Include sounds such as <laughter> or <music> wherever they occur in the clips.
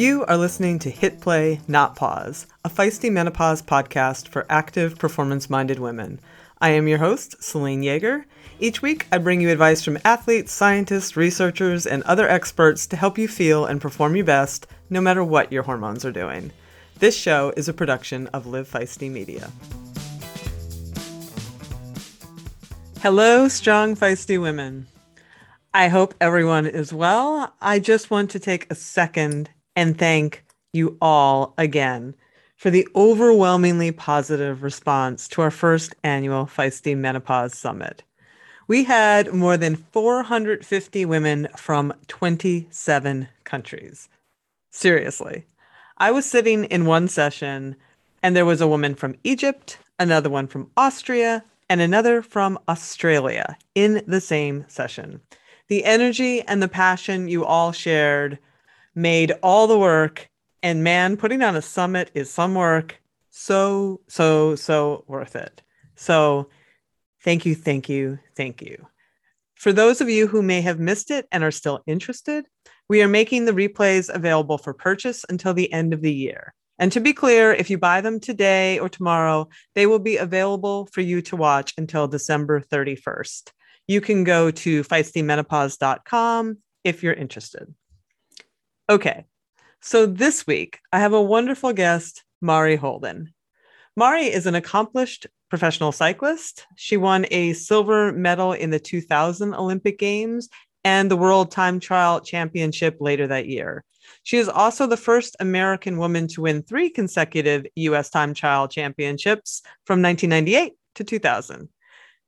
You are listening to Hit Play, Not Pause, a feisty menopause podcast for active, performance minded women. I am your host, Selene Yeager. Each week, I bring you advice from athletes, scientists, researchers, and other experts to help you feel and perform your best no matter what your hormones are doing. This show is a production of Live Feisty Media. Hello, strong, feisty women. I hope everyone is well. I just want to take a second and thank you all again for the overwhelmingly positive response to our first annual Feisty Menopause Summit. We had more than 450 women from 27 countries. Seriously. I was sitting in one session, and there was a woman from Egypt, another one from Austria, and another from Australia in the same session. The energy and the passion you all shared made all the work. And man, putting on a summit is some work. So, so, so worth it. So, thank you, thank you, thank you. For those of you who may have missed it and are still interested, we are making the replays available for purchase until the end of the year. And to be clear, if you buy them today or tomorrow, they will be available for you to watch until December 31st. You can go to feistymenopause.com if you're interested. Okay, so this week I have a wonderful guest, Mari Holden. Mari is an accomplished professional cyclist. She won a silver medal in the 2000 Olympic Games and the World Time Trial Championship later that year. She is also the first American woman to win three consecutive US Time Trial Championships from 1998 to 2000.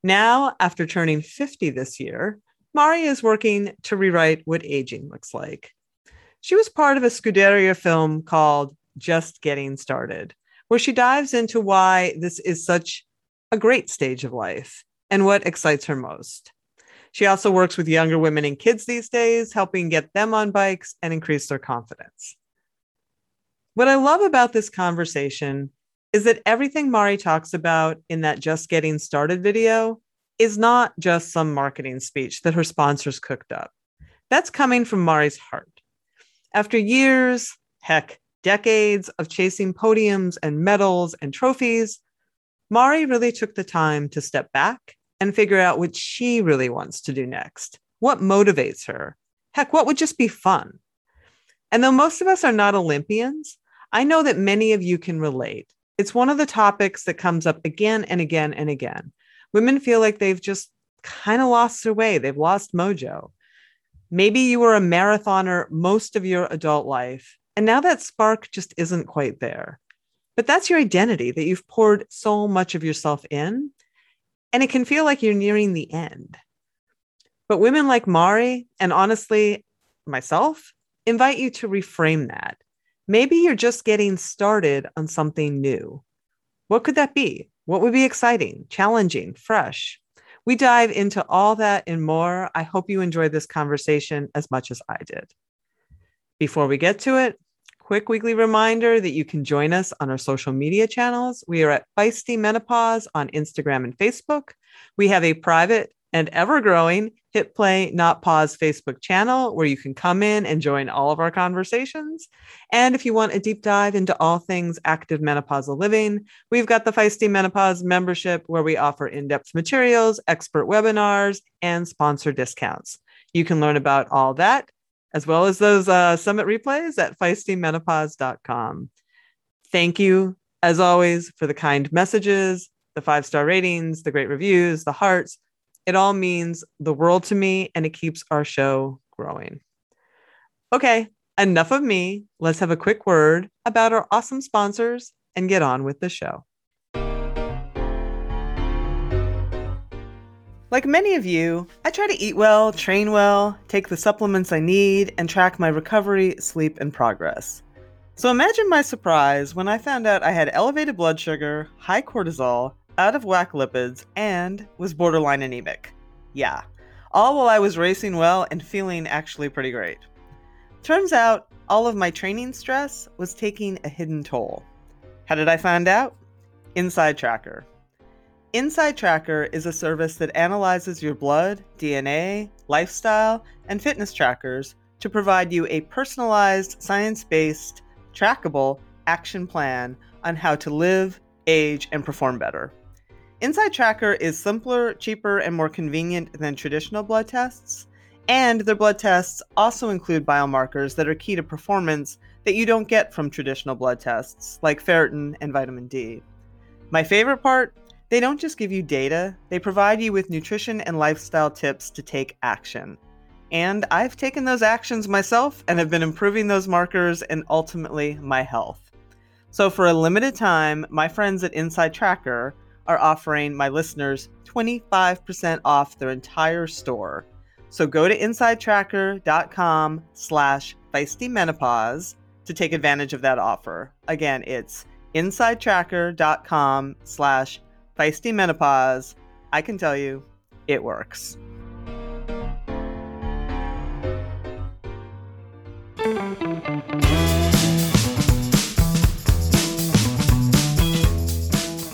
Now, after turning 50 this year, Mari is working to rewrite what aging looks like. She was part of a Scuderia film called Just Getting Started, where she dives into why this is such a great stage of life and what excites her most. She also works with younger women and kids these days, helping get them on bikes and increase their confidence. What I love about this conversation is that everything Mari talks about in that Just Getting Started video is not just some marketing speech that her sponsors cooked up. That's coming from Mari's heart. After years, heck, decades of chasing podiums and medals and trophies, Mari really took the time to step back and figure out what she really wants to do next. What motivates her? Heck, what would just be fun? And though most of us are not Olympians, I know that many of you can relate. It's one of the topics that comes up again and again and again. Women feel like they've just kind of lost their way, they've lost mojo. Maybe you were a marathoner most of your adult life, and now that spark just isn't quite there. But that's your identity that you've poured so much of yourself in and it can feel like you're nearing the end. But women like Mari, and honestly, myself, invite you to reframe that. Maybe you're just getting started on something new. What could that be? What would be exciting, challenging, fresh? We dive into all that and more. I hope you enjoyed this conversation as much as I did. Before we get to it, quick weekly reminder that you can join us on our social media channels. We are at Feisty Menopause on Instagram and Facebook. We have a private and ever growing Hit Play Not Pause Facebook channel where you can come in and join all of our conversations. And if you want a deep dive into all things active menopausal living, we've got the Feisty Menopause membership where we offer in depth materials, expert webinars, and sponsor discounts. You can learn about all that as well as those uh, summit replays at feistymenopause.com. Thank you, as always, for the kind messages, the five star ratings, the great reviews, the hearts. It all means the world to me and it keeps our show growing. Okay, enough of me. Let's have a quick word about our awesome sponsors and get on with the show. Like many of you, I try to eat well, train well, take the supplements I need, and track my recovery, sleep, and progress. So imagine my surprise when I found out I had elevated blood sugar, high cortisol, out of whack lipids, and was borderline anemic. Yeah, all while I was racing well and feeling actually pretty great. Turns out, all of my training stress was taking a hidden toll. How did I find out? Inside Tracker. Inside Tracker is a service that analyzes your blood, DNA, lifestyle, and fitness trackers to provide you a personalized, science based, trackable action plan on how to live, age, and perform better. Inside Tracker is simpler, cheaper, and more convenient than traditional blood tests. And their blood tests also include biomarkers that are key to performance that you don't get from traditional blood tests, like ferritin and vitamin D. My favorite part they don't just give you data, they provide you with nutrition and lifestyle tips to take action. And I've taken those actions myself and have been improving those markers and ultimately my health. So, for a limited time, my friends at Inside Tracker are offering my listeners 25% off their entire store. So go to insidetracker.com slash feistymenopause to take advantage of that offer. Again, it's insidetracker.com slash feistymenopause. I can tell you, it works.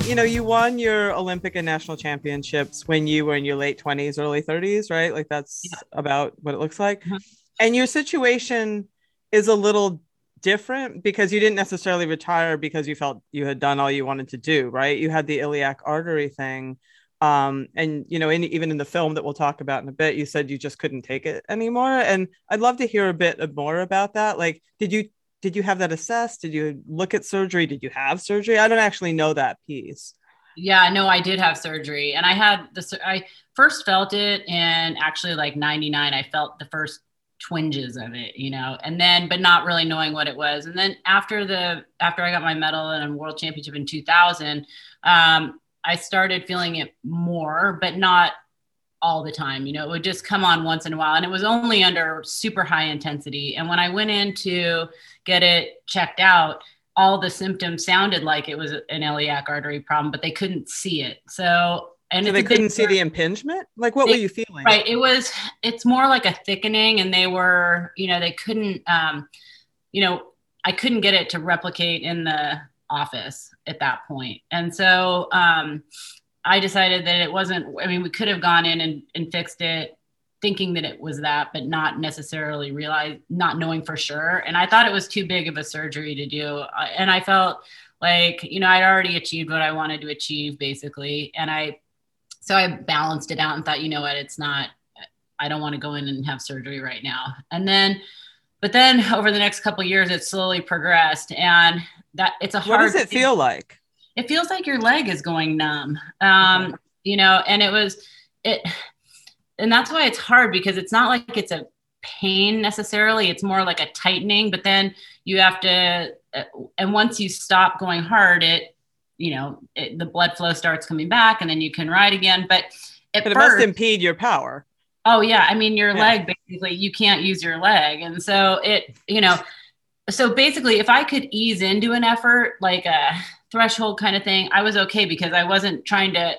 You know, you won your Olympic and national championships when you were in your late 20s, early 30s, right? Like that's yeah. about what it looks like. Mm-hmm. And your situation is a little different because you didn't necessarily retire because you felt you had done all you wanted to do, right? You had the iliac artery thing. Um, and you know, in, even in the film that we'll talk about in a bit, you said you just couldn't take it anymore. And I'd love to hear a bit more about that. Like, did you did you have that assessed? Did you look at surgery? Did you have surgery? I don't actually know that piece. Yeah, no, I did have surgery, and I had the I first felt it in actually like '99. I felt the first twinges of it, you know, and then but not really knowing what it was. And then after the after I got my medal and world championship in 2000, um, I started feeling it more, but not all the time. You know, it would just come on once in a while, and it was only under super high intensity. And when I went in to get it checked out, all the symptoms sounded like it was an iliac artery problem, but they couldn't see it. So and so they couldn't see the impingement like what they, were you feeling right it was it's more like a thickening and they were you know they couldn't um you know i couldn't get it to replicate in the office at that point and so um I decided that it wasn't, I mean, we could have gone in and, and fixed it thinking that it was that, but not necessarily realize, not knowing for sure. And I thought it was too big of a surgery to do. And I felt like, you know, I'd already achieved what I wanted to achieve basically. And I, so I balanced it out and thought, you know what, it's not, I don't want to go in and have surgery right now. And then, but then over the next couple years, it slowly progressed and that it's a hard. What does it feel like? It feels like your leg is going numb. Um. You know, and it was it, and that's why it's hard because it's not like it's a pain necessarily. It's more like a tightening. But then you have to, uh, and once you stop going hard, it you know it, the blood flow starts coming back, and then you can ride again. But but it first, must impede your power. Oh yeah, I mean your yeah. leg basically you can't use your leg, and so it you know so basically if I could ease into an effort like a threshold kind of thing, I was okay because I wasn't trying to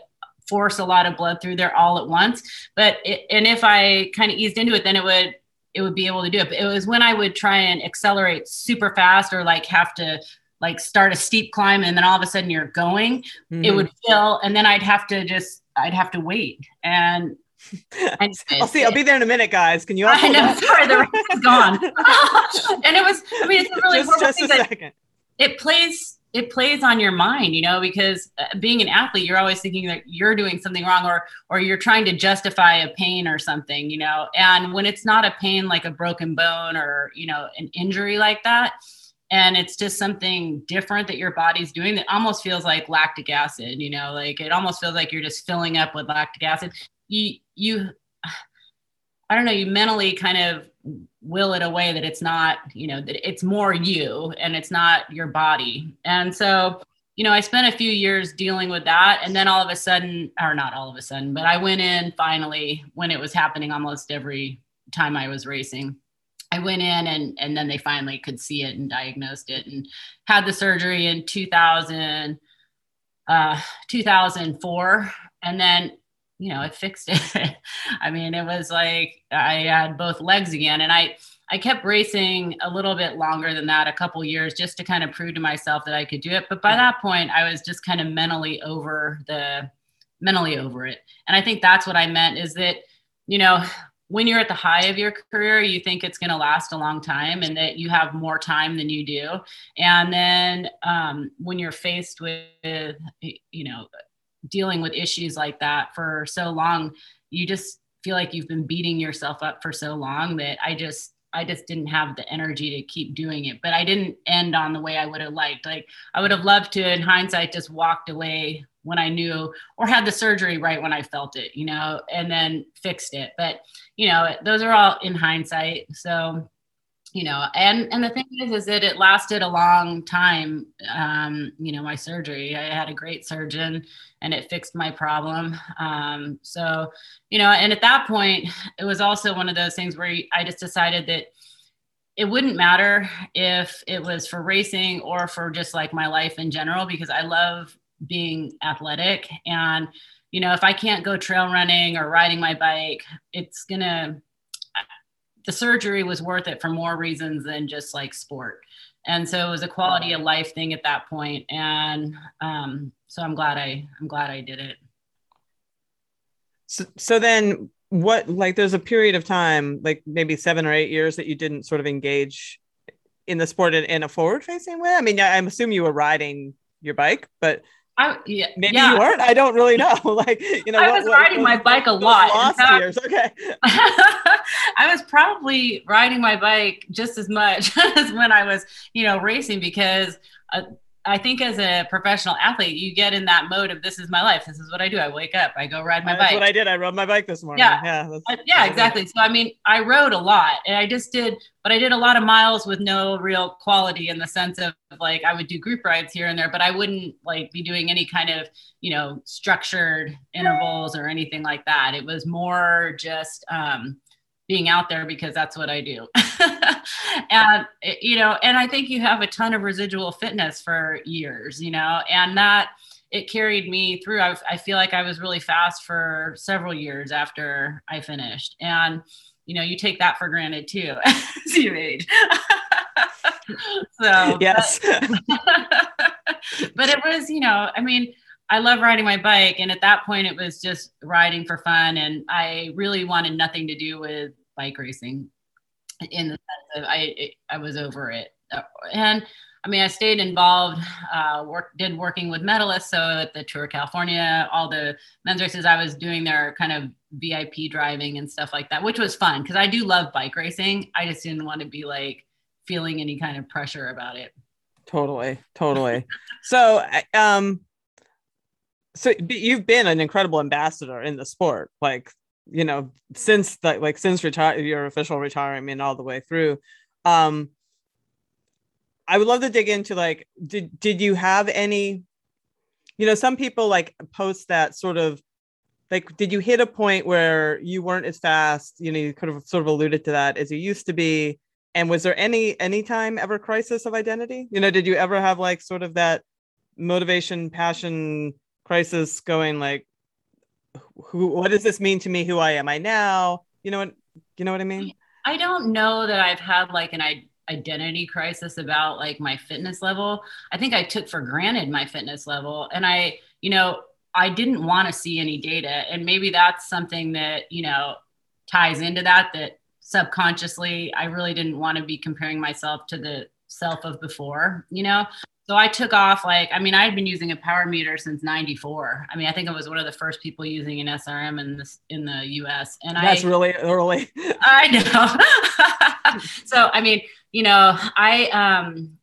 force a lot of blood through there all at once. But it, and if I kind of eased into it, then it would it would be able to do it. But it was when I would try and accelerate super fast or like have to like start a steep climb and then all of a sudden you're going, mm-hmm. it would fill and then I'd have to just I'd have to wait. And <laughs> and I'll see. I'll be there in a minute, guys. Can you? I know. Sorry, the race is gone. <laughs> <laughs> and it was. I mean, it's a really just, just a second. It plays it plays on your mind you know because uh, being an athlete you're always thinking that you're doing something wrong or or you're trying to justify a pain or something you know? And when it's not a pain like a broken bone or you know an injury like that and it's just something different that your body's doing that almost feels like lactic acid you know? Like it almost feels like you're just filling up with lactic acid. You you i don't know you mentally kind of will it away that it's not you know that it's more you and it's not your body. And so you know i spent a few years dealing with that and then all of a sudden or not all of a sudden but i went in finally when it was happening almost every time i was racing. I went in and and then they finally could see it and diagnosed it and had the surgery in 2000 uh 2004 and then you know, it fixed it. <laughs> I mean, it was like I had both legs again, and I I kept racing a little bit longer than that, a couple years, just to kind of prove to myself that I could do it. But by that point, I was just kind of mentally over the mentally over it, and I think that's what I meant is that you know when you're at the high of your career, you think it's going to last a long time and that you have more time than you do. And then um, when you're faced with, you know, dealing with issues like that for so long, you just feel like you've been beating yourself up for so long that I just I just didn't have the energy to keep doing it. But I didn't end on the way I would have liked. Like I would have loved to, in hindsight, just walked away when I knew or had the surgery right when I felt it, you know, and then fixed it. But, you know, those are all in hindsight. So, you know, and and the thing is, is that it lasted a long time. Um, you know, my surgery. I had a great surgeon, and it fixed my problem. Um, so, you know, and at that point, it was also one of those things where I just decided that it wouldn't matter if it was for racing or for just like my life in general because I love being athletic and you know if i can't go trail running or riding my bike it's gonna the surgery was worth it for more reasons than just like sport and so it was a quality of life thing at that point. and um, so i'm glad i i'm glad i did it so, so then what like there's a period of time like maybe seven or eight years that you didn't sort of engage in the sport in, in a forward facing way i mean i'm assuming you were riding your bike but I, yeah, maybe yeah. you weren't. I don't really know. <laughs> like, you know, I was what, riding what, my bike a lot. Lost years. Okay. <laughs> I was probably riding my bike just as much <laughs> as when I was, you know, racing because uh, I think as a professional athlete, you get in that mode of this is my life. This is what I do. I wake up, I go ride my that's bike. That's what I did. I rode my bike this morning. Yeah. Yeah. Yeah, exactly. So, I mean, I rode a lot and I just did, but I did a lot of miles with no real quality in the sense of like I would do group rides here and there, but I wouldn't like be doing any kind of, you know, structured intervals or anything like that. It was more just, um, being out there because that's what I do. <laughs> and eh, you know, and I think you have a ton of residual fitness for years, you know, and that it carried me through. I, I feel like I was really fast for several years after I finished. And you know, you take that for granted too <laughs> as you age. <laughs> so yes. But, but it was, you know, I mean, I love riding my bike. And at that point, it was just riding for fun. And I really wanted nothing to do with bike racing in the sense of I, I was over it. And I mean, I stayed involved, uh, work, did working with medalists. So at the Tour of California, all the men's races, I was doing their kind of VIP driving and stuff like that, which was fun because I do love bike racing. I just didn't want to be like feeling any kind of pressure about it. Totally. Totally. so, um, so you've been an incredible ambassador in the sport like you know since that like since retire your official retirement all the way through um i would love to dig into like did did you have any you know some people like post that sort of like did you hit a point where you weren't as fast? You know you could have sort of alluded to that as you used to be. And was there any any time ever crisis of identity? You know did you ever have like sort of that motivation passion crisis going like who what does this mean to me? Who i am i now? You know what you know what i mean? I don't know that i've had like an identity crisis about like my fitness level. I think i took for granted my fitness level and i you know i didn't want to see any data and maybe that's something that you know ties into that that subconsciously i really didn't want to be comparing myself to the self of before you know so I took off like, I mean, I had been using a power meter since 94. I mean, I think I was one of the first people using an SRM in this in the US. And That's I, really early. <laughs> I know. <laughs> so I mean, you know, I um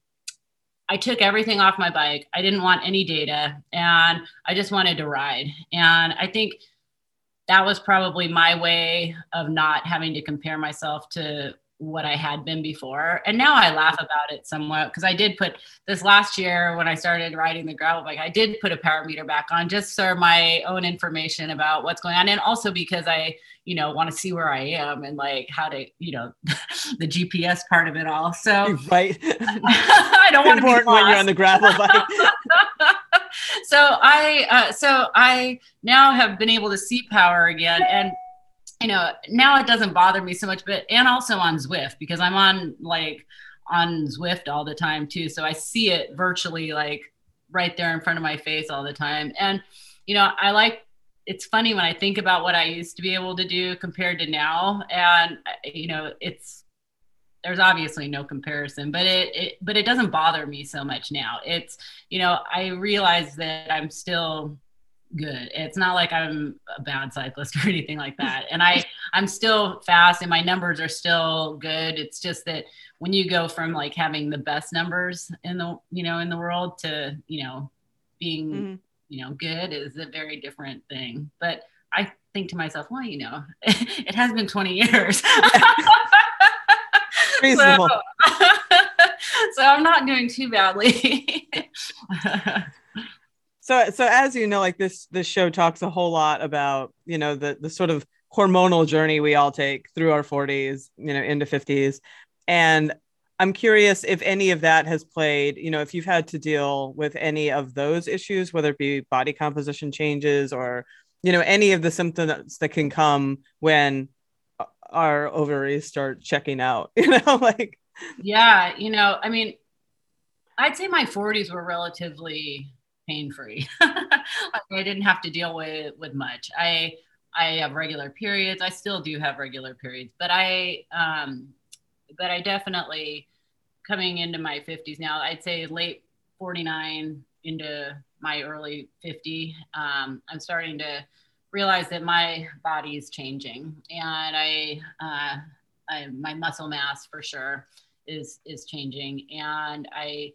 I took everything off my bike. I didn't want any data and I just wanted to ride. And I think that was probably my way of not having to compare myself to what I had been before. And now I laugh about it somewhat because I did put this last year when I started riding the gravel bike, I did put a power meter back on just for my own information about what's going on. And also because I, you know, want to see where I am and like how to, you know, <laughs> the GPS part of it all. So <laughs> right. <laughs> I don't want to be lost. when you're on the gravel bike. so I, uh, so I now have been able to see power again and you know, now it doesn't bother me so much, but and also on Zwift because I'm on like on Zwift all the time too. So I see it virtually like right there in front of my face all the time. And, you know, I like it's funny when I think about what I used to be able to do compared to now, and you know, it's there's obviously no comparison, but it, it but it doesn't bother me so much now. It's you know, I realize that I'm still good. It's not like I'm a bad cyclist <laughs> or anything like that. And I I'm still fast and my numbers are still good. It's just that when you go from like having the best numbers in the you know in the world to you know being mm-hmm. you know good is a very different thing but i think to myself well you know <laughs> it has been 20 years <laughs> Reasonable. So, so i'm not doing too badly so so as you know like this this show talks a whole lot about you know the the sort of hormonal journey we all take through our 40s you know into 50s and I'm curious if any of that has played, you know, if you've had to deal with any of those issues, whether it be body composition changes or, you know, any of the symptoms that can come when our ovaries start checking out, <laughs> you know, like. Yeah. You know, I mean, I'd say my 40s were relatively pain free. <laughs> I didn't have to deal with, with much. I, I have regular periods. I still do have regular periods, but I, um, but I definitely coming into my 50s now, I'd say late 49 into my early 50, um, I'm starting to realize that my body is changing and I, uh, I, my muscle mass for sure is, is changing. And I,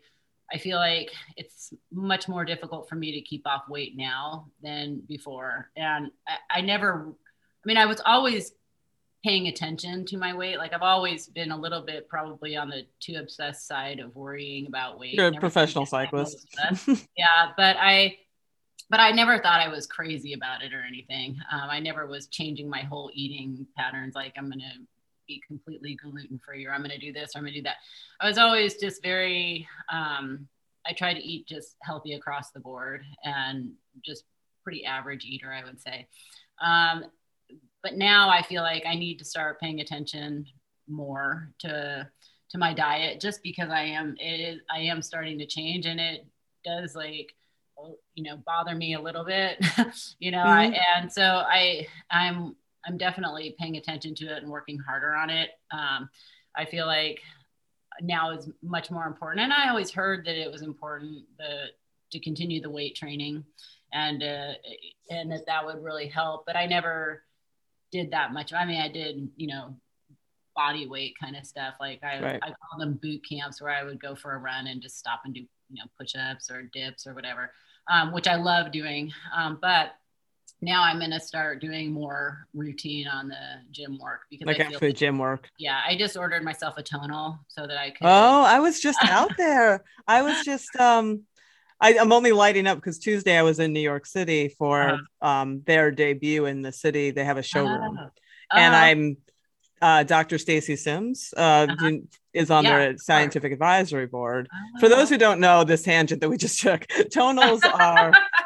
I feel like it's much more difficult for me to keep off weight now than before. And I, I never, I mean, I was always paying attention to my weight. Like I've always been a little bit probably on the too obsessed side of worrying about weight. You're a professional cyclist. <laughs> yeah, but I but I never thought I was crazy about it or anything. Um, I never was changing my whole eating patterns. Like I'm gonna be completely gluten free or I'm gonna do this or I'm gonna do that. I was always just very. Um, I try to eat just healthy across the board and just pretty average eater, I would say. Um, but now I feel like I need to start paying attention more to to my diet just because I am it is, I am starting to change and it does like you know bother me a little bit <laughs> you know mm-hmm. I, and so I I'm I'm definitely paying attention to it and working harder on it um, I feel like now is much more important and I always heard that it was important the to continue the weight training and uh, and that that would really help but I never did that much. I mean, I did, you know, body weight kind of stuff. Like I, right. I call them boot camps where I would go for a run and just stop and do, you know, push ups or dips or whatever, um, which I love doing. Um, but now I'm going to start doing more routine on the gym work because like I actually like, gym work. Yeah. I just ordered myself a tonal so that I could. Oh, I was just out there. I was <laughs> just, um, I, am only lighting up because Tuesday I was in New York City for uh-huh. um, their debut in the city. They have a showroom, uh-huh. and uh-huh. I'm uh, Dr. Stacy Sims uh, uh-huh. is on yeah. their scientific advisory board. For those who don't know this tangent that we just took, <laughs> tonals are <laughs>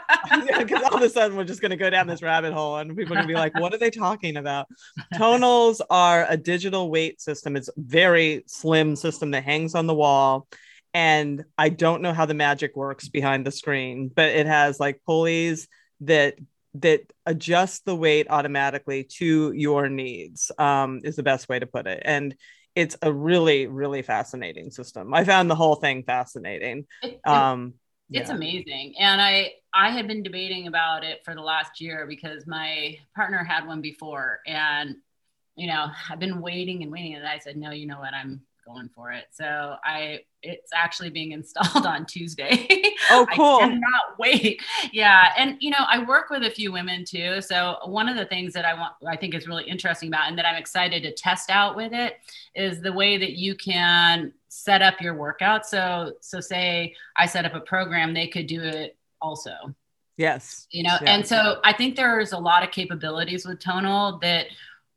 because all of a sudden we're just going to go down this rabbit hole and people are going to be like, what are they talking about? <laughs> Tonals are a digital weight system. It's a very slim system that hangs on the wall and I don't know how the magic works behind the screen, but it has like pulleys that that adjust the weight automatically to your needs. Um, is the best way to put it, and it's a really really fascinating system. I found the whole thing fascinating. um, it's yeah. amazing, and I I had been debating about it for the last year because my partner had one before, and you know I've been waiting and waiting, and I said no, you know what, I'm going for it. So I it's actually being <laughs> installed on Tuesday. Oh, <laughs> cool. I cannot wait. Yeah. And you know, I work with a few women too. So one of the things that I want I think is really interesting about and that I'm excited to test out with it is the way that you can set up your workout. So so say I set up a program, they could do it also. Yes. You know, and so I think there's a lot of capabilities with tonal that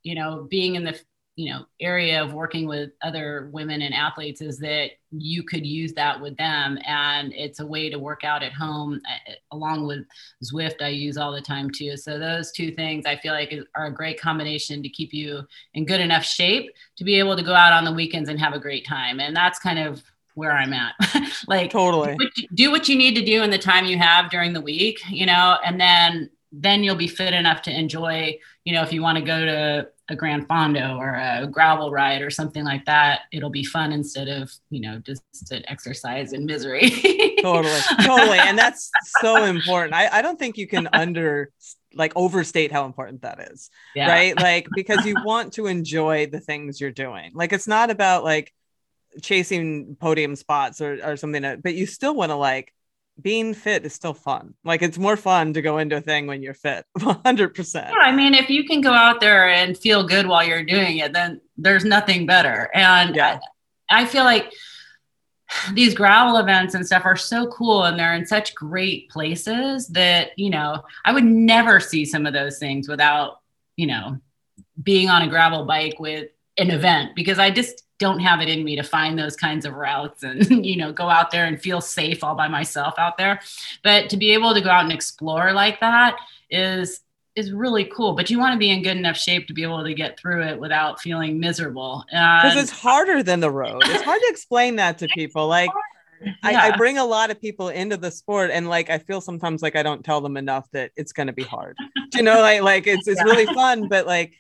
you know being in the you know area of working with other women and athletes is that you could use that with them and it's a way to work out at home uh, along with zwift i use all the time too so those two things i feel like are a great combination to keep you in good enough shape to be able to go out on the weekends and have a great time and that's kind of where i'm at <laughs> like totally do what, you, do what you need to do in the time you have during the week you know and then then you'll be fit enough to enjoy, you know, if you want to go to a Gran Fondo or a gravel ride or something like that, it'll be fun instead of, you know, just an exercise in misery. <laughs> totally. Totally. And that's so important. I, I don't think you can under like overstate how important that is. Yeah. Right. Like, because you want to enjoy the things you're doing. Like, it's not about like chasing podium spots or, or something, uh, but you still want to like, being fit is still fun. Like it's more fun to go into a thing when you're fit, <laughs> 100%. Yeah, I mean, if you can go out there and feel good while you're doing it, then there's nothing better. And yeah. I, I feel like these gravel events and stuff are so cool and they're in such great places that, you know, I would never see some of those things without, you know, being on a gravel bike with an event because I just don't have it in me to find those kinds of routes and <laughs> you know go out there and feel safe all by myself out there. But to be able to go out and explore like that is is really cool. But you want to be in good enough shape to be able to get through it without feeling miserable. Because it's harder than the road. It's hard to explain that to <laughs> people. Like yeah. I, I, bring a lot of people into the sport and like i feel sometimes like i don't tell them enough that it's going to be hard. You know like like it's it's <laughs> yeah. really fun but like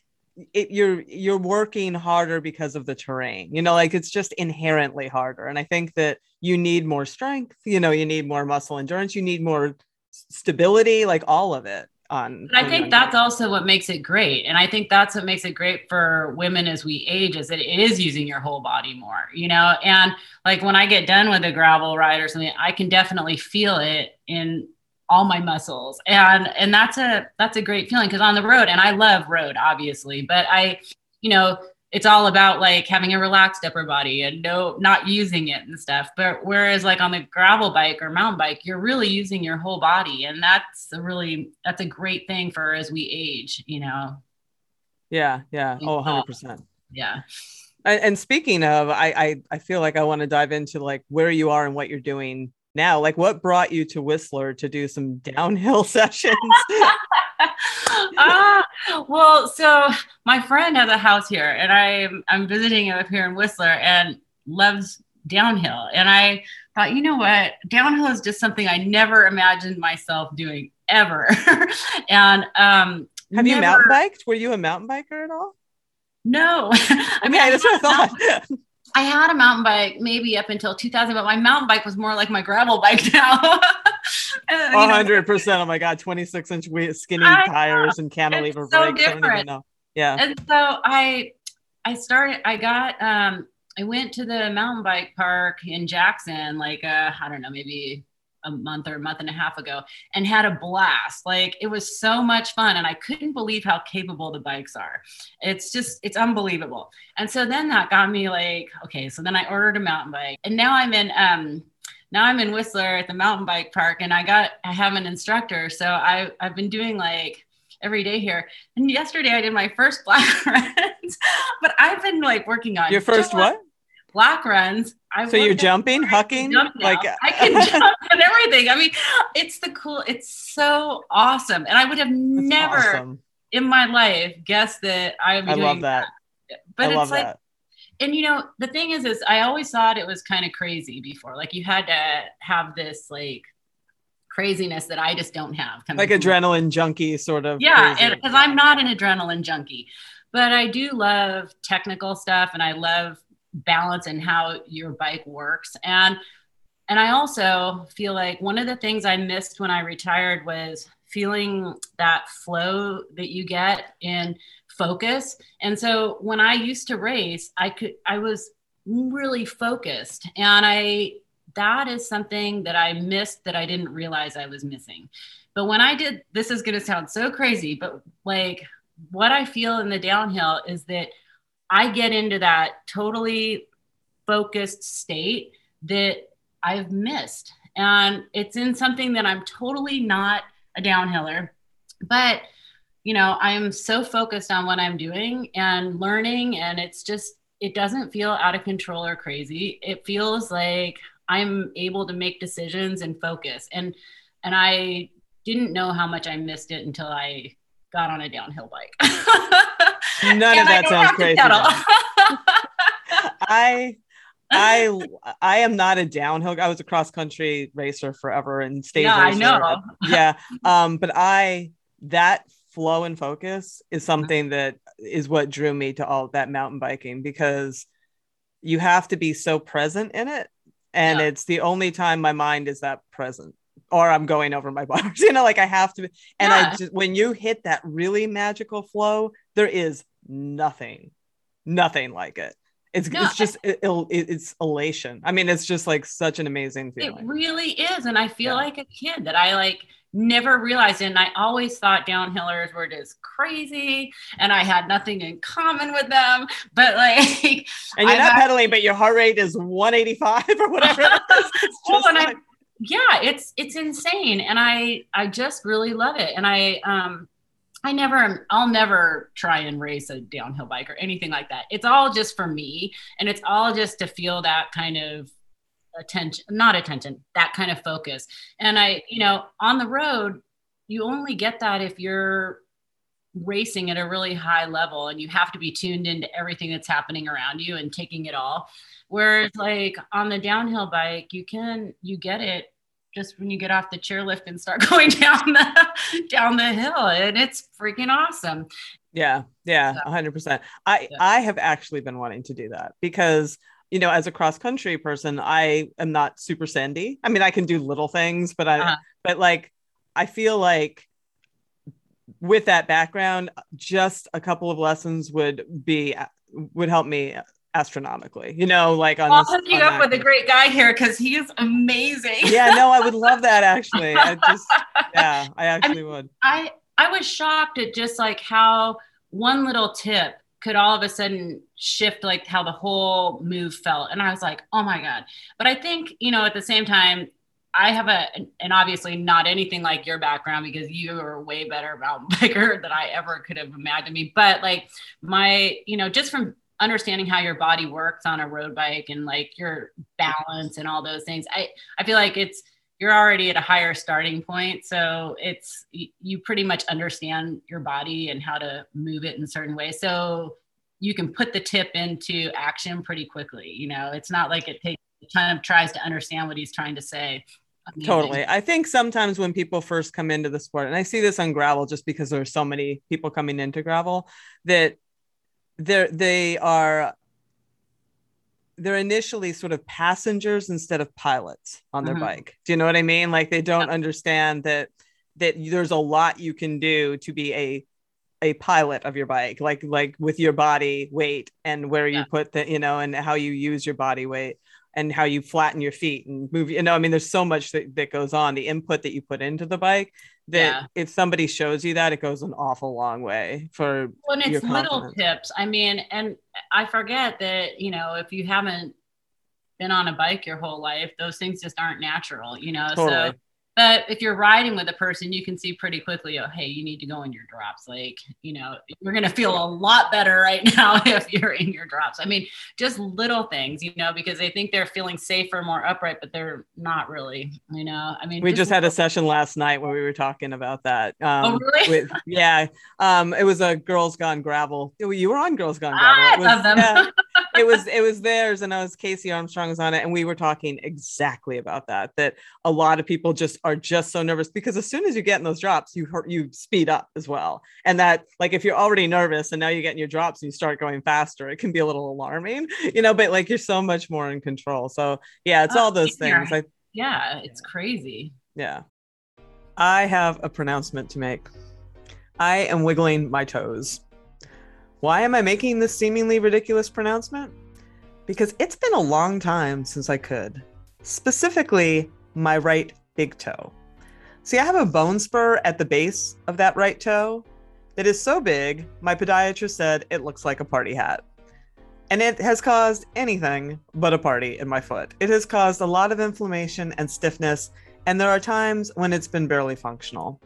it, you're you're working harder because of the terrain you know like it's just inherently harder. And i think that you need more strength you know you need more muscle endurance you need more stability like all of it on i think that's also what makes it great. And i think that's what makes it great for women as we age is that it is using your whole body more you know? And like when i get done with a gravel ride or something i can definitely feel it in all my muscles. And and that's a that's a great feeling because on the road and i love road obviously but i you know it's all about like having a relaxed upper body and no not using it and stuff. But whereas like on the gravel bike or mountain bike you're really using your whole body and that's a really that's a great thing for as we age you know? Yeah yeah. Oh 100% yeah. And speaking of I, I i feel like i want to dive into like where you are and what you're doing now like what brought you to whistler to do some downhill <laughs> sessions? <laughs> Ah, well so my friend has a house here and i'm i'm visiting him up here in whistler and loves downhill. And i thought you know what? Downhill is just something i never imagined myself doing ever. <laughs> And um have never... you mountain biked? Were you a mountain biker at all? No. I mean, okay, I thought. I had a mountain bike maybe up until 2000, but my mountain bike was more like my gravel bike <laughs> now. <laughs> hundred percent. Oh my god, 26 inch skinny I tires know. and cantilever it's so brakes. Different. Yeah. And so I I started I got um I went to the mountain bike park in Jackson like uh I don't know, maybe a month or a month and a half ago and had a blast. Like it was so much fun. And I couldn't believe how capable the bikes are. It's just, it's unbelievable. And so then that got me like, okay, so then I ordered a mountain bike and now I'm in, um, now I'm in Whistler at the mountain bike park and I got, I have an instructor. So I, I've been doing like, every day here. And yesterday I did my first <laughs> black runs, but I've been like working on your first what? Black runs I so you're jumping, hucking, like I can uh, jump <laughs> and everything. I mean, it's the cool. It's so awesome, and I would have never awesome. in my life guessed that I would. I love that. that. But I it's like, that. and you know, the thing is, is I always thought it was kind of crazy before. Like you had to have this like craziness that I just don't have. Like adrenaline junkie, sort of. Yeah, because I'm not an adrenaline junkie, but I do love technical stuff, and I love balance and how your bike works. And and i also feel like one of the things i missed when i retired was feeling that flow that you get in focus. And so when i used to race i could i was really focused. And i that is something that i missed that i didn't realize i was missing. But when i did this is going to sound so crazy but like what i feel in the downhill is that I get into that totally focused state that I've missed. And it's in something that I'm totally not a downhiller, but you know, I'm so focused on what I'm doing and learning, and it's just, it doesn't feel out of control or crazy. It feels like I'm able to make decisions and focus. And and I didn't know how much I missed it until I got on a downhill bike. <laughs> None of that sounds crazy. <laughs> I I I am not a downhill. I was a cross country racer forever and stayed. Yeah, I know. Yeah. Um, but I that flow and focus is something that is what drew me to all that mountain biking because you have to be so present in it and yeah. it's the only time my mind is that present or i'm going over my bars <laughs> you know like i have to and yeah. i just when you hit that really magical flow there is nothing nothing like it it's, no, it's just it, it's elation i mean it's just like such an amazing feeling it really is and i feel yeah. like a kid that i like never realized it. And I always thought downhillers were just crazy and I had nothing in common with them. But like, and you're I've not pedaling, but your heart rate is 185 or whatever. <laughs> Well, like- I, yeah, it's it's insane, and I I just really love it. And I um I never, I'll never try and race a downhill bike or anything like that. It's all just for me, and it's all just to feel that kind of attention, not attention, that kind of focus. And I, you know, on the road, you only get that if you're racing at a really high level and you have to be tuned into everything that's happening around you and taking it all. Whereas like on the downhill bike, you can you get it just when you get off the chairlift and start <laughs> going down the down the hill and it's freaking awesome. Yeah, yeah, so, 100%. I yeah. I have actually been wanting to do that because you know, as a cross country person, I am not super sandy. I mean, I can do little things, but I, uh-huh. but like, I feel like with that background, just a couple of lessons would be, would help me astronomically, you know, like on I'll hook you up with a great guy here because he is amazing. yeah, no, I would love that actually. I <laughs> just, yeah, I actually I mean, would. I, I was shocked at just like how one little tip could all of a sudden shift like how the whole move felt and i was like oh my god but i think you know at the same time i have a and obviously not anything like your background because you are way better about <laughs> bigger than i ever could have imagined me. But like my you know just from understanding how your body works on a road bike and like your balance and all those things i i feel like it's you're already at a higher starting point. So it's you pretty much understand your body and how to move it in certain ways. So you can put the tip into action pretty quickly you know? It's not like it takes kind of tries to understand what he's trying to say Amazing. totally i think sometimes when people first come into the sport and i see this on gravel just because there's so many people coming into gravel that they're they are they're initially sort of passengers instead of pilots on their mm-hmm. bike. Do you know what I mean? Like they don't yeah. understand that that there's a lot you can do to be a a pilot of your bike, like like with your body weight and where yeah. you put the, you know, and how you use your body weight and how you flatten your feet and move. You know, I mean, there's so much that, that goes on. The input that you put into the bike that yeah. if somebody shows you that, it goes an awful long way for. When it's little tips, I mean, and I forget that you know if you haven't been on a bike your whole life, those things just aren't natural. You know, totally. so but if you're riding with a person, you can see pretty quickly, oh, hey, you need to go in your drops. Like, you know, you're going to feel a lot better right <laughs> now if you're in your drops. I mean, just little things, you know, because they think they're feeling safer, more upright, but they're not really, you know. I mean, we just, just had a session last night where we were talking about that. Oh, um, oh, really? With, yeah. Um, it was a Girls Gone Gravel. You were on Girls Gone <laughs> Gravel. I was, love them. Yeah, it was it was theirs and I was Casey Armstrong was on it. And we were talking exactly about that that a lot of people just are just so nervous because as soon as you get in those drops you you speed up as well. And that like if you're already nervous and now you get in your drops and you start going faster it can be a little alarming you know but like you're so much more in control. So yeah it's oh, all those yeah. things. I, yeah it's crazy. Yeah. I have a pronouncement to make. I am wiggling my toes why am I making this seemingly ridiculous pronouncement? Because it's been a long time since I could. Specifically, my right big toe. See, I have a bone spur at the base of that right toe that is so big, my podiatrist said it looks like a party hat. And it has caused anything but a party in my foot. It has caused a lot of inflammation and stiffness, and there are times when it's been barely functional.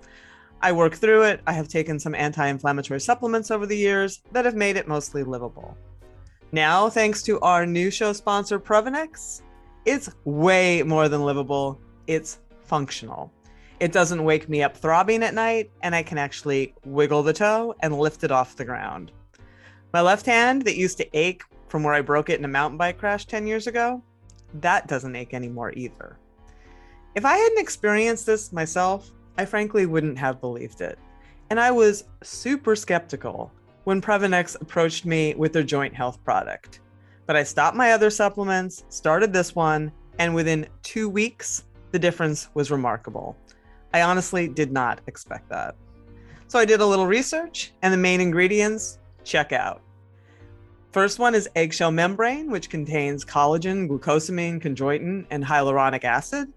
I work through it. I have taken some anti inflammatory supplements over the years that have made it mostly livable. Now, thanks to our new show sponsor, Previnex, it's way more than livable, it's functional. It doesn't wake me up throbbing at night, and I can actually wiggle the toe and lift it off the ground. My left hand that used to ache from where I broke it in a mountain bike crash 10 years ago, that doesn't ache anymore either. If I hadn't experienced this myself, I frankly wouldn't have believed it. and I was super skeptical when Previnex approached me with their joint health product. But I stopped my other supplements, started this one, and within two weeks, the difference was remarkable. I honestly did not expect that. So I did a little research, and the main ingredients check out. First one is eggshell membrane, which contains collagen, glucosamine, chondroitin, and hyaluronic acid,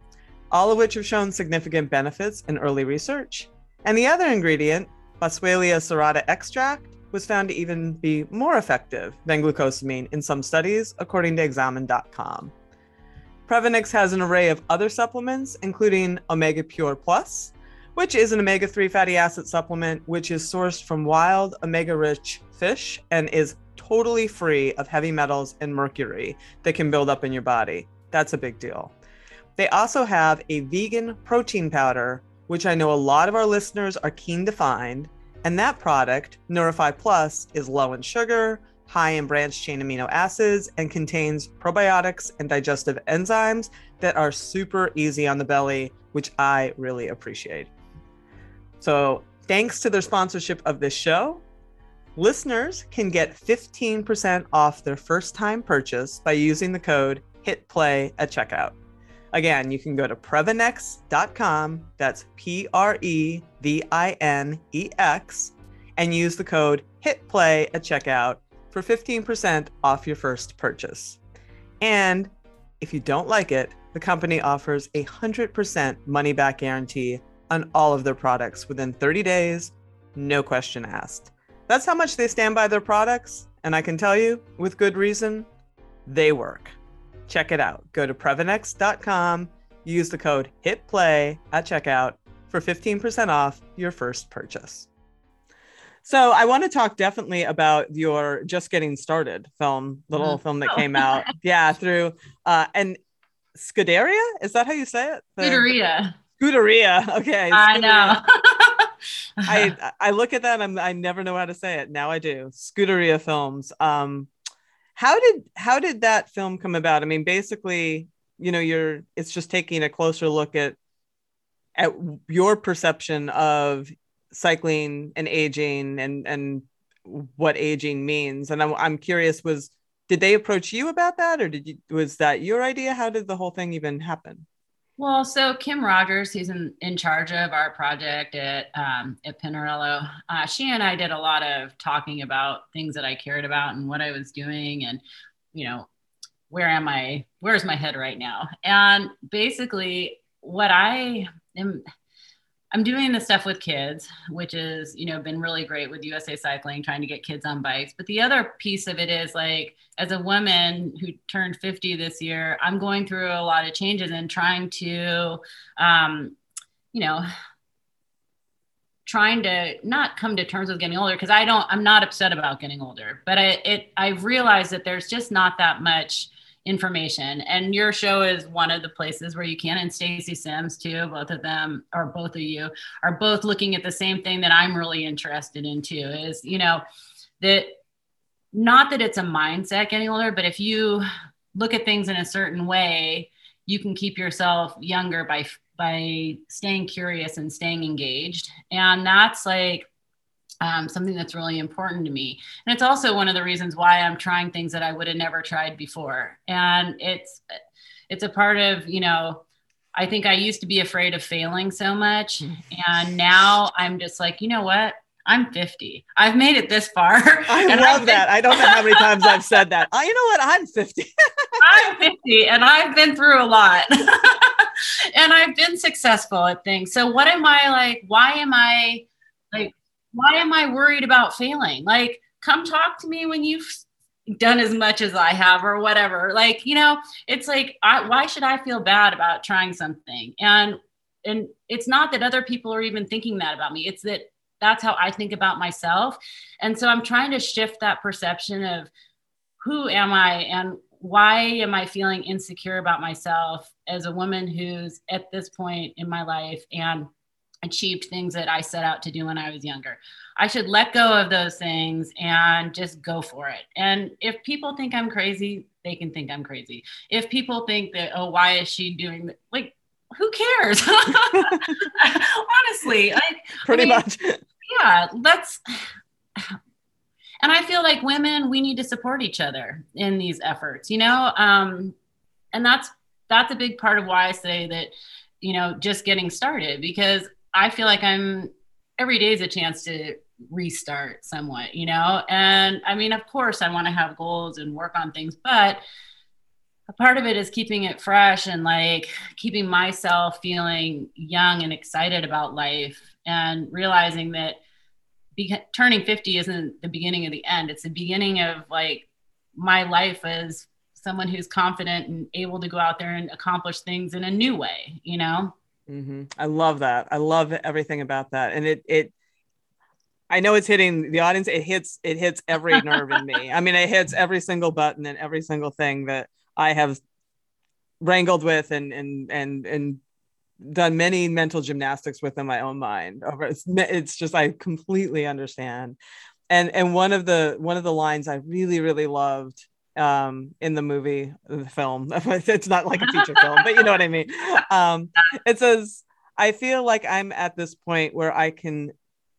all of which have shown significant benefits in early research. And the other ingredient, Boswellia serrata extract, was found to even be more effective than glucosamine in some studies, according to Examine.com. Previnex has an array of other supplements, including Omega Pure Plus, which is an omega 3 fatty acid supplement which is sourced from wild omega rich fish and is totally free of heavy metals and mercury that can build up in your body. That's a big deal. They also have a vegan protein powder, which I know a lot of our listeners are keen to find. And that product, Nourish Plus, is low in sugar, high in branched chain amino acids, and contains probiotics and digestive enzymes that are super easy on the belly, which I really appreciate. So, thanks to their sponsorship of this show, listeners can get 15% off their first time purchase by using the code HITPLAY at checkout. Again, you can go to previnex.com, that's P R E V I N E X, and use the code HITPLAY at checkout for 15% off your first purchase. And if you don't like it, the company offers a 100% money back guarantee on all of their products within 30 days, no question asked. That's how much they stand by their products. And I can tell you, with good reason, they work. Check it out. Go to Previnex.com, use the code HITPLAY at checkout for 15% off your first purchase. So I want to talk definitely about your just getting started film, little mm-hmm. film that came out. <laughs> yeah, through uh and Scuderia? Is that how you say it? The, Scuderia. Scuderia. Okay. I know. <laughs> I I look at that I'm I never know how to say it. Now I do. Scuderia Films. Um how did how did that film come about? I mean, basically, you know, you're it's just taking a closer look at at your perception of cycling and aging and and what aging means. And I'm I'm curious was did they approach you about that or did you was that your idea? How did the whole thing even happen? Well, so Kim Rogers, who's in, in charge of our project at um, at Pinarello, uh, she and I did a lot of talking about things that I cared about and what I was doing, and you know, where am I? Where's my head right now? And basically, what I am I'm doing this stuff with kids, which is, you know, been really great with USA Cycling, trying to get kids on bikes. But the other piece of it is like, as a woman who turned 50 this year, I'm going through a lot of changes and trying to, um, you know, trying to not come to terms with getting older because I don't, I'm not upset about getting older, but I, it, I've realized that there's just not that much information. And your show is one of the places where you can, and Stacy Sims too, both of them or both of you are both looking at the same thing that I'm really interested in too, is, you know, that not that it's a mindset getting older, but if you look at things in a certain way, you can keep yourself younger by by staying curious and staying engaged. And that's like um, something that's really important to me. And it's also one of the reasons why I'm trying things that I would have never tried before. And it's it's a part of, you know, I think I used to be afraid of failing so much. And now I'm just like, you know what? I'm 50. I've made it this far. <laughs> I love been- that. I don't know how many times I've said that. Oh, you know what? I'm 50. <laughs> I'm 50 and I've been through a lot. <laughs> and I've been successful at things. So what am I like? Why am I like why am I worried about failing? Like, come talk to me when you've done as much as I have or whatever. Like, you know, it's like, I, why should I feel bad about trying something? And, and it's not that other people are even thinking that about me. It's that that's how I think about myself. And so I'm trying to shift that perception of who am I and why am I feeling insecure about myself as a woman who's at this point in my life and achieved things that I set out to do when I was younger. I should let go of those things and just go for it. And if people think I'm crazy, they can think I'm crazy. If people think that, oh, why is she doing that? Like, who cares? <laughs> Honestly, I, <laughs> pretty I mean, much. yeah let's and i feel like women we need to support each other in these efforts you know um and that's that's a big part of why i say that you know just getting started because i feel like i'm every day is a chance to restart somewhat you know? And i mean of course i want to have goals and work on things but a part of it is keeping it fresh and like keeping myself feeling young and excited about life and realizing that be- turning 50 isn't the beginning of the end. It's the beginning of like my life as someone who's confident and able to go out there and accomplish things in a new way you know mm-hmm. i love that i love everything about that and it it I know it's hitting the audience. It hits it hits every nerve in me. I mean, it hits every single button and every single thing that I have wrangled with and and and and done many mental gymnastics with in my own mind over it's, <laughs> it's just i completely understand and and one of the one of the lines i really really loved um in the movie the film. <laughs> It's not like a feature film but you know what i mean. Um it says i feel like i'm at this point where i can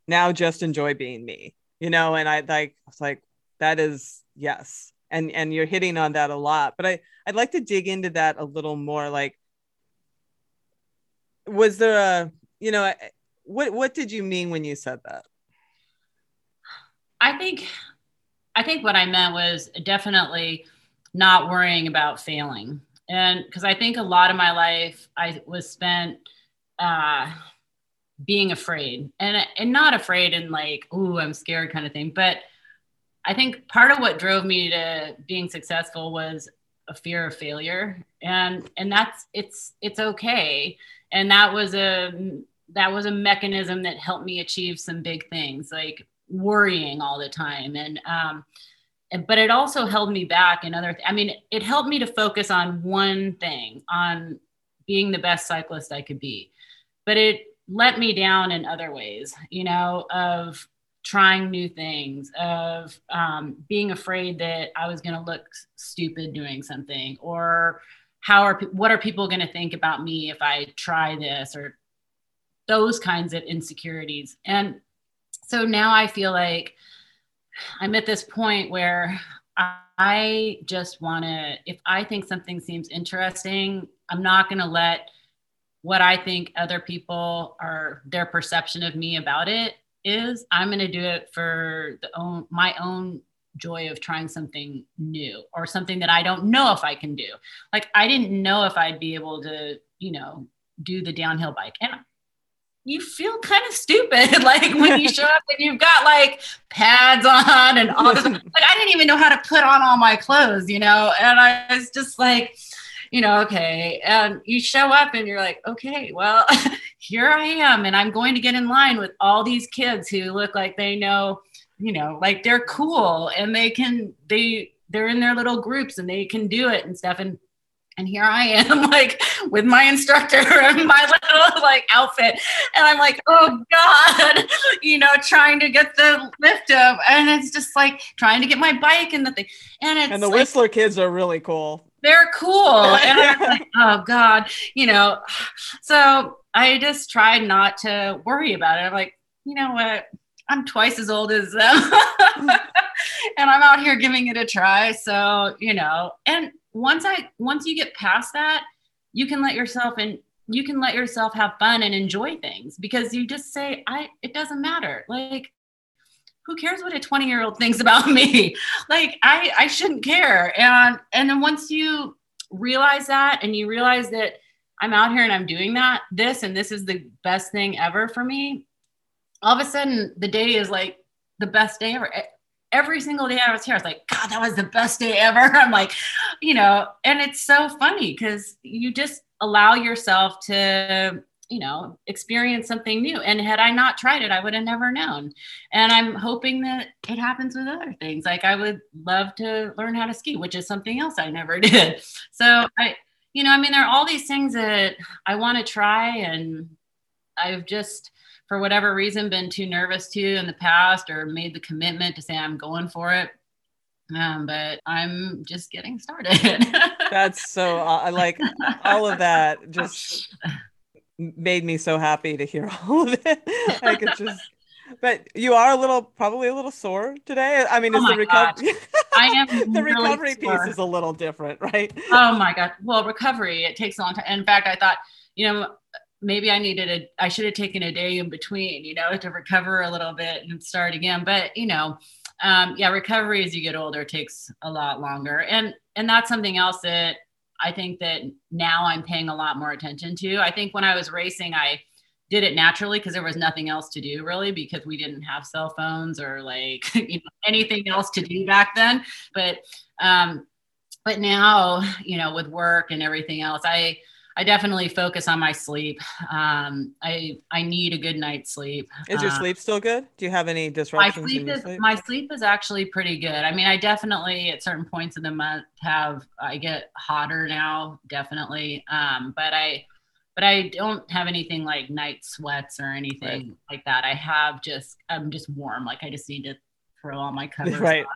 now just enjoy being me you know and i like it's like that is yes. And and you're hitting on that a lot but i i'd like to dig into that a little more like was there a you know what what did you mean when you said that? I think i think what i meant was definitely not worrying about failing. And because i think a lot of my life i was spent uh being afraid. And and not afraid and like oh i'm scared kind of thing. But I think part of what drove me to being successful was a fear of failure. And and that's it's it's okay. And that was a that was a mechanism that helped me achieve some big things. Like worrying all the time and um but it also held me back in other th- i mean it helped me to focus on one thing on being the best cyclist i could be but it let me down in other ways you know of trying new things, of um, being afraid that I was going to look stupid doing something, or how are what are people going to think about me if I try this, or those kinds of insecurities. And so now I feel like I'm at this point where I just want to, if I think something seems interesting, I'm not going to let what I think other people are their perception of me about it is. I'm going to do it for the own my own joy of trying something new or something that i don't know if i can do. Like i didn't know if i'd be able to you know do the downhill bike. And you feel kind of stupid <laughs> like when you show up and you've got like pads on and all this <laughs> like i didn't even know how to put on all my clothes you know and i was just like you know, okay. And you show up and you're like, okay, well, <laughs> here I am. And I'm going to get in line with all these kids who look like they know, you know, like they're cool and they can, they, they're in their little groups and they can do it and stuff. And and here I am, <laughs> like with my instructor <laughs> and my little like outfit. And I'm like, oh God, <laughs> you know, trying to get the lift up. And it's just like trying to get my bike and the thing. And it's And the like, Whistler kids are really cool they're cool. And I'm like, oh God, you know. So I just tried not to worry about it. I'm like, you know what? I'm twice as old as them. and I'm out here giving it a try. So, you know, and once I once you get past that, you can let yourself and you can let yourself have fun and enjoy things because you just say, I it doesn't matter. Like who cares what a 20 year old thinks about <laughs> me? Like i i shouldn't care. And and then once you realize that and you realize that i'm out here and i'm doing that this and this is the best thing ever for me all of a sudden the day is like the best day ever every single day i was here i was like god that was the best day ever <laughs> i'm like you know and it's so funny because you just allow yourself to you know, experience something new. And had I not tried it, I would have never known. And I'm hoping that it happens with other things. Like I would love to learn how to ski, which is something else I never <laughs> did. So I, you know, I mean, there are all these things that I want to try, and I've just, for whatever reason, been too nervous to in the past or made the commitment to say I'm going for it. Um, but I'm just getting started. <laughs> That's so uh, I like all of that. Just made me so happy to hear <laughs> all of it. I could just but you are a little, probably a little sore today. I mean, Oh is the recovery? <laughs> I am the really recovery sore. piece is a little different, right? Oh my god. Well, recovery it takes a long time. In fact, I thought, you know, maybe I needed a I should have taken a day in between, you know, to recover a little bit and start again. But you know, um, yeah, recovery as you get older takes a lot longer, and and that's something else that I think that now I'm paying a lot more attention to. I think when I was racing, I did it naturally because there was nothing else to do really because we didn't have cell phones or like <laughs> you know, anything else to do back then. But um, but now you know with work and everything else, I I definitely focus on my sleep. Um, I I need a good night's sleep. Is your Uh, sleep still good? Do you have any my disruptions in sleep is sleep? my sleep is actually pretty good. I mean, I definitely at certain points of the month have I get hotter now, definitely. Um, but I but I don't have anything like night sweats or anything like that. I have just I'm just warm. Like I just need to throw all my <laughs> covers Right. on.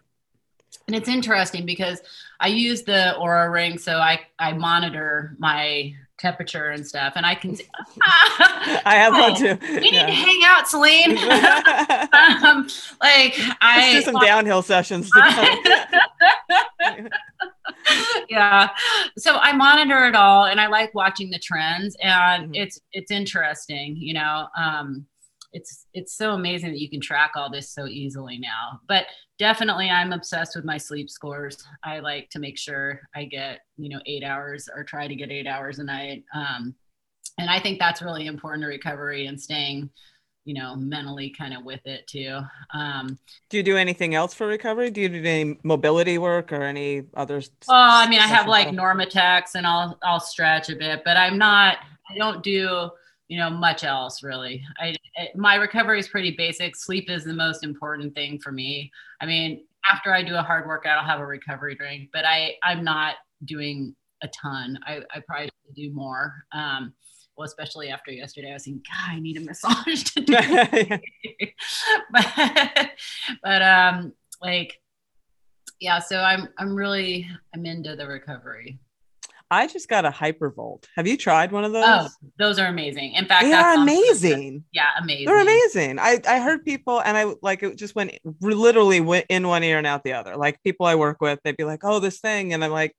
And it's interesting because I use the Oura ring, so I I monitor my temperature and stuff, and I can. See, <laughs> I have one too. We need to hang out, Selene. <laughs> um, like I Let's do some downhill sessions. <laughs> yeah so i monitor it all and i like watching the trends and Mhm. it's it's interesting you know um it's it's so amazing that you can track all this so easily now but definitely i'm obsessed with my sleep scores i like to make sure i get you know eight hours or try to get eight hours a night um and i think that's really important to recovery and staying you know mentally kind of with it too um do you do anything else for recovery? Do you do any mobility work or any other? Oh, I mean, I have like? NormaTecs and I'll I'll stretch a bit, but I'm not. I don't do you know much else really. I, I my recovery is pretty basic. Sleep is the most important thing for me. I mean, after I do a hard workout, I'll have a recovery drink, but I I'm not doing a ton. I I probably do more. Um, well, especially after yesterday, I was thinking, God, I need a <laughs> massage today. <laughs> <laughs> but but um like yeah so i'm i'm really i'm into the recovery I just got a hypervolt. Have you tried one of those? oh those are amazing in fact they are sounds so good. amazing. yeah amazing They're amazing. I, I heard people and I like it just went literally went in one ear and out the other. Like people I work with, they'd be like, oh, this thing. And I'm like,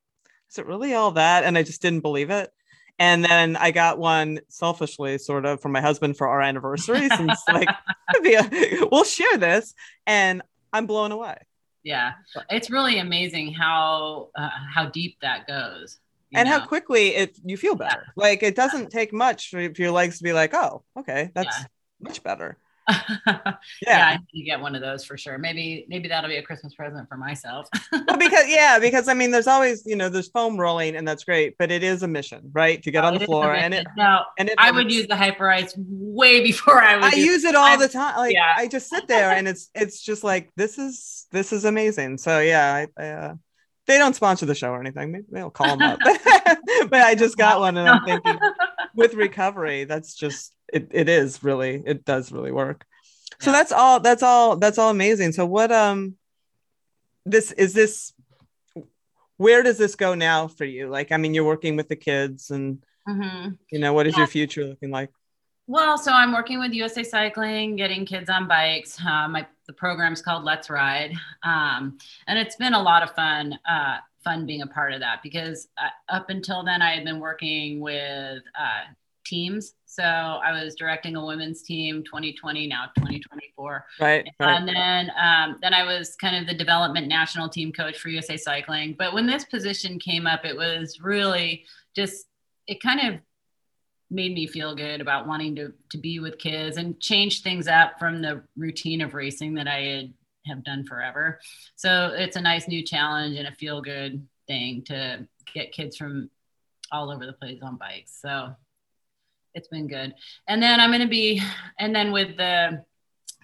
is it really all that? And I just didn't believe it. And then I got one selfishly, sort of, from my husband for our anniversary. <laughs> Since like, <laughs> a- we'll share this, and I'm blown away. yeah it's really amazing how uh, how deep that goes and how quickly it you feel better. Like it doesn't take much for, your legs to be like, oh, okay, that's Yeah. much better. <laughs> yeah. Yeah. I need to get one of those for sure. Maybe maybe that'll be a Christmas present for myself. well, because yeah, because I mean, there's always you know there's foam rolling, and that's great, but it is a mission, right? To get on the floor, and it no, and it. I would use the Hyperice way before I would. I use use it all I'm- the time. Like yeah. I just sit there, and it's it's just like this is this is amazing. So yeah, I, I, uh, they don't sponsor the show or anything. Maybe they'll call them up, <laughs> <laughs> but I just got one, and I'm thinking <laughs> with recovery, that's just it. It is really it does really work. So that's all. That's all. That's all amazing. So what um, this is this. Where does this go now for you? Like, I mean, you're working with the kids, and Mhm. you know, what is Yeah. your future looking like? Well, so I'm working with USA Cycling, getting kids on bikes. Um, my, the program's called Let's Ride, um, and it's been a lot of fun. Uh, fun being a part of that because uh, up until then I had been working with uh, teams. So I was directing a women's team, 2020 now 2024. Right. right. And then, um, then I was kind of the development national team coach for USA Cycling. But when this position came up, it was really just it kind of made me feel good about wanting to to be with kids and change things up from the routine of racing that I had have done forever. So it's a nice new challenge and a feel good thing to get kids from all over the place on bikes. So it's been good. And then I'm going to be, and then with the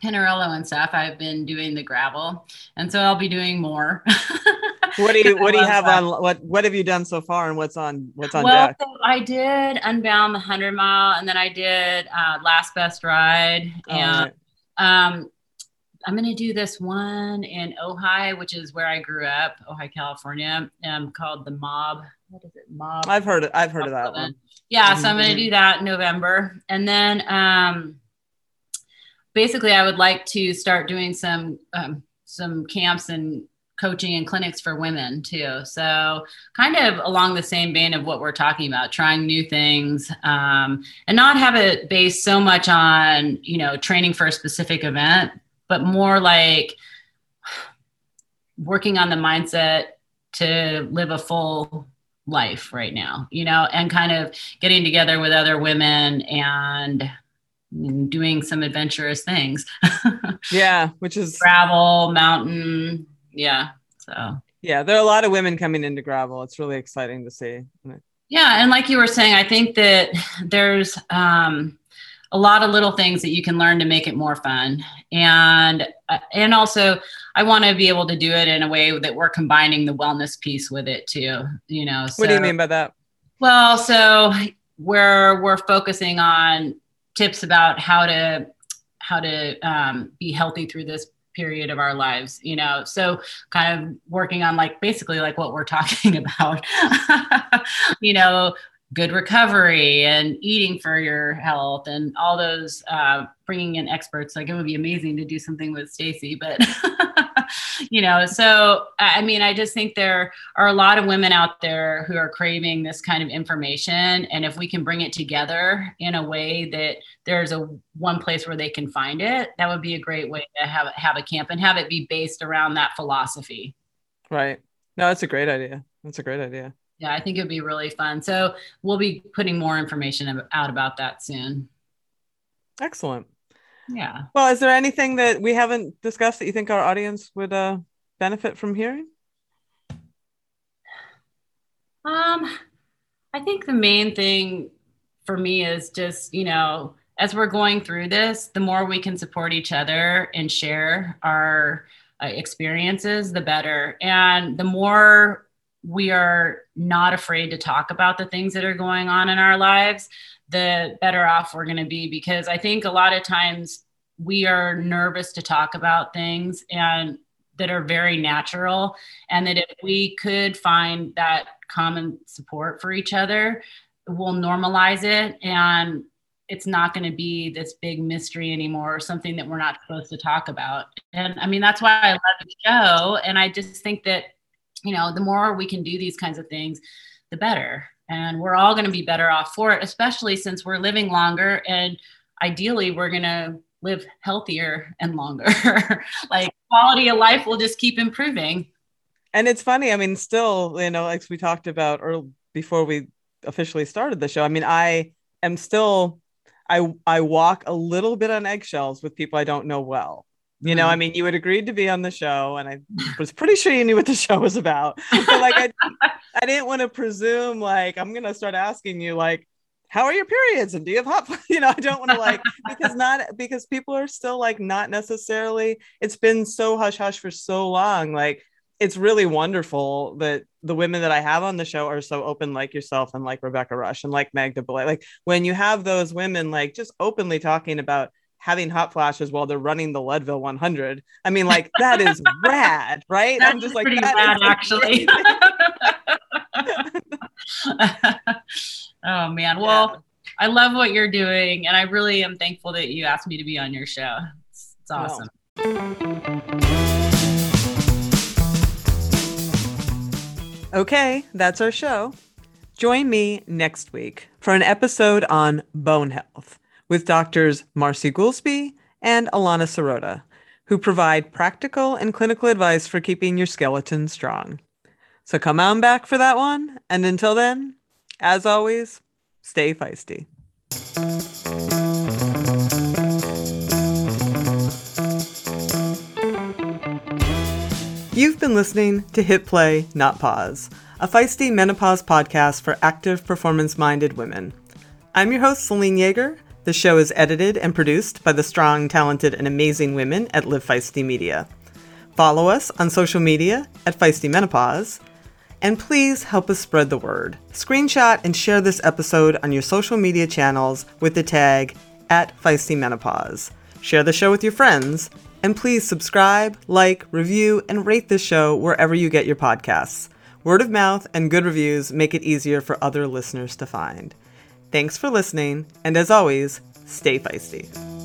Pinarello and stuff, I've been doing the gravel, and so I'll be doing more. <laughs> what do you what do you have that. on what what have you done so far and what's on what's on well, deck so I did Unbound the 100 mile, and then I did uh, Last Best Ride. Oh, And right. um, I'm going to do this one in Ojai, which is where I grew up, Ojai, California, um, called the Mob. What is it? Mob. i've heard it i've heard of that one Yeah, so I'm going Mhm. to do that in November, and then um, basically, I would like to start doing some um, some camps and coaching and clinics for women too. So kind of along the same vein of what we're talking about, trying new things um, and not have it based so much on you know training for a specific event, but more like working on the mindset to live a full life right now, you know, and kind of getting together with other women and doing some adventurous things. <laughs> yeah, which is gravel, mountain. Yeah. So, yeah, there are a lot of women coming into gravel. It's really exciting to see. Yeah. And like you were saying, I think that there's, um, a lot of little things that you can learn to make it more fun and uh, and also i want to be able to do it in a way that we're combining the wellness piece with it too you know so, what do you mean by that well so where we're focusing on tips about how to how to um, be healthy through this period of our lives you know? So kind of working on like basically like what we're <laughs> talking about. <laughs> You know good recovery and eating for your health and all those uh, bringing in experts. Like it would be amazing to do something with stacy but <laughs> you know so i mean i just think there are a lot of women out there who are craving this kind of information and if we can bring it together in a way that there's a one place where they can find it that would be a great way to have have a camp and have it be based around that philosophy right no that's a great idea that's a great idea yeah, I think it'd be really fun. So we'll be putting more information out about that soon. Excellent. Yeah. Well, is there anything that we haven't discussed that you think our audience would uh, benefit from hearing? Um, I think the main thing for me is just, you know, as we're going through this, the more we can support each other and share our uh, experiences, the better. And the more we are not afraid to talk about the things that are going on in our lives, the better off we're going to be. Because I think a lot of times we are nervous to talk about things and that are very natural. And that if we could find that common support for each other, we'll normalize it. And it's not going to be this big mystery anymore or something that we're not supposed to talk about. And I mean, that's why I love the show. And I just think that you know, the more we can do these kinds of things, the better. And we're all going to be better off for it, especially since we're living longer and ideally we're going to live healthier and longer. <laughs> like quality of life will just keep improving. And it's funny, I mean, still, you know, like we talked about or before we officially started the show, I mean, I am still I I walk a little bit on eggshells with people I don't know well. You know, I mm-hmm. mean, you had agreed to be on the show, and I was pretty sure you knew what the <laughs> show was about. But like, I, <laughs> I didn't want to presume like I'm gonna start asking you like, how are your periods and do you have hot? <laughs> You know, I don't want to like because not because people are still like not necessarily. It's been so hush hush for so long. Like, it's really wonderful that the women that I have on the show are so open, like yourself and like Rebecca Rush and like Magda Boulet. Like when you have those women like just openly talking about having hot flashes while they're running the Leadville 100. I mean, like that is <laughs> rad, right? That's I'm just like pretty rad, <laughs> actually. <laughs> oh man, well, yeah. I love what you're doing, and I really am thankful that you asked me to be on your show. It's, it's awesome. Okay, that's our show. Join me next week for an episode on bone health with doctors Marcy Goolsby and Alana Sirota, who provide practical and clinical advice for keeping your skeleton strong. So come on back for that one. And until then, as always, stay feisty. You've been listening to Hit Play, Not Pause, a feisty menopause podcast for active, performance minded women. I'm your host, Selene Yeager, the show is edited and produced by the strong, talented, and amazing women at Live Feisty Media. Follow us on social media at Feisty Menopause, and please help us spread the word. Screenshot and share this episode on your social media channels with the tag at Feisty Menopause. Share the show with your friends, and please subscribe, like, review, and rate this show wherever you get your podcasts. Word of mouth and good reviews make it easier for other listeners to find. Thanks for listening, and as always, stay feisty.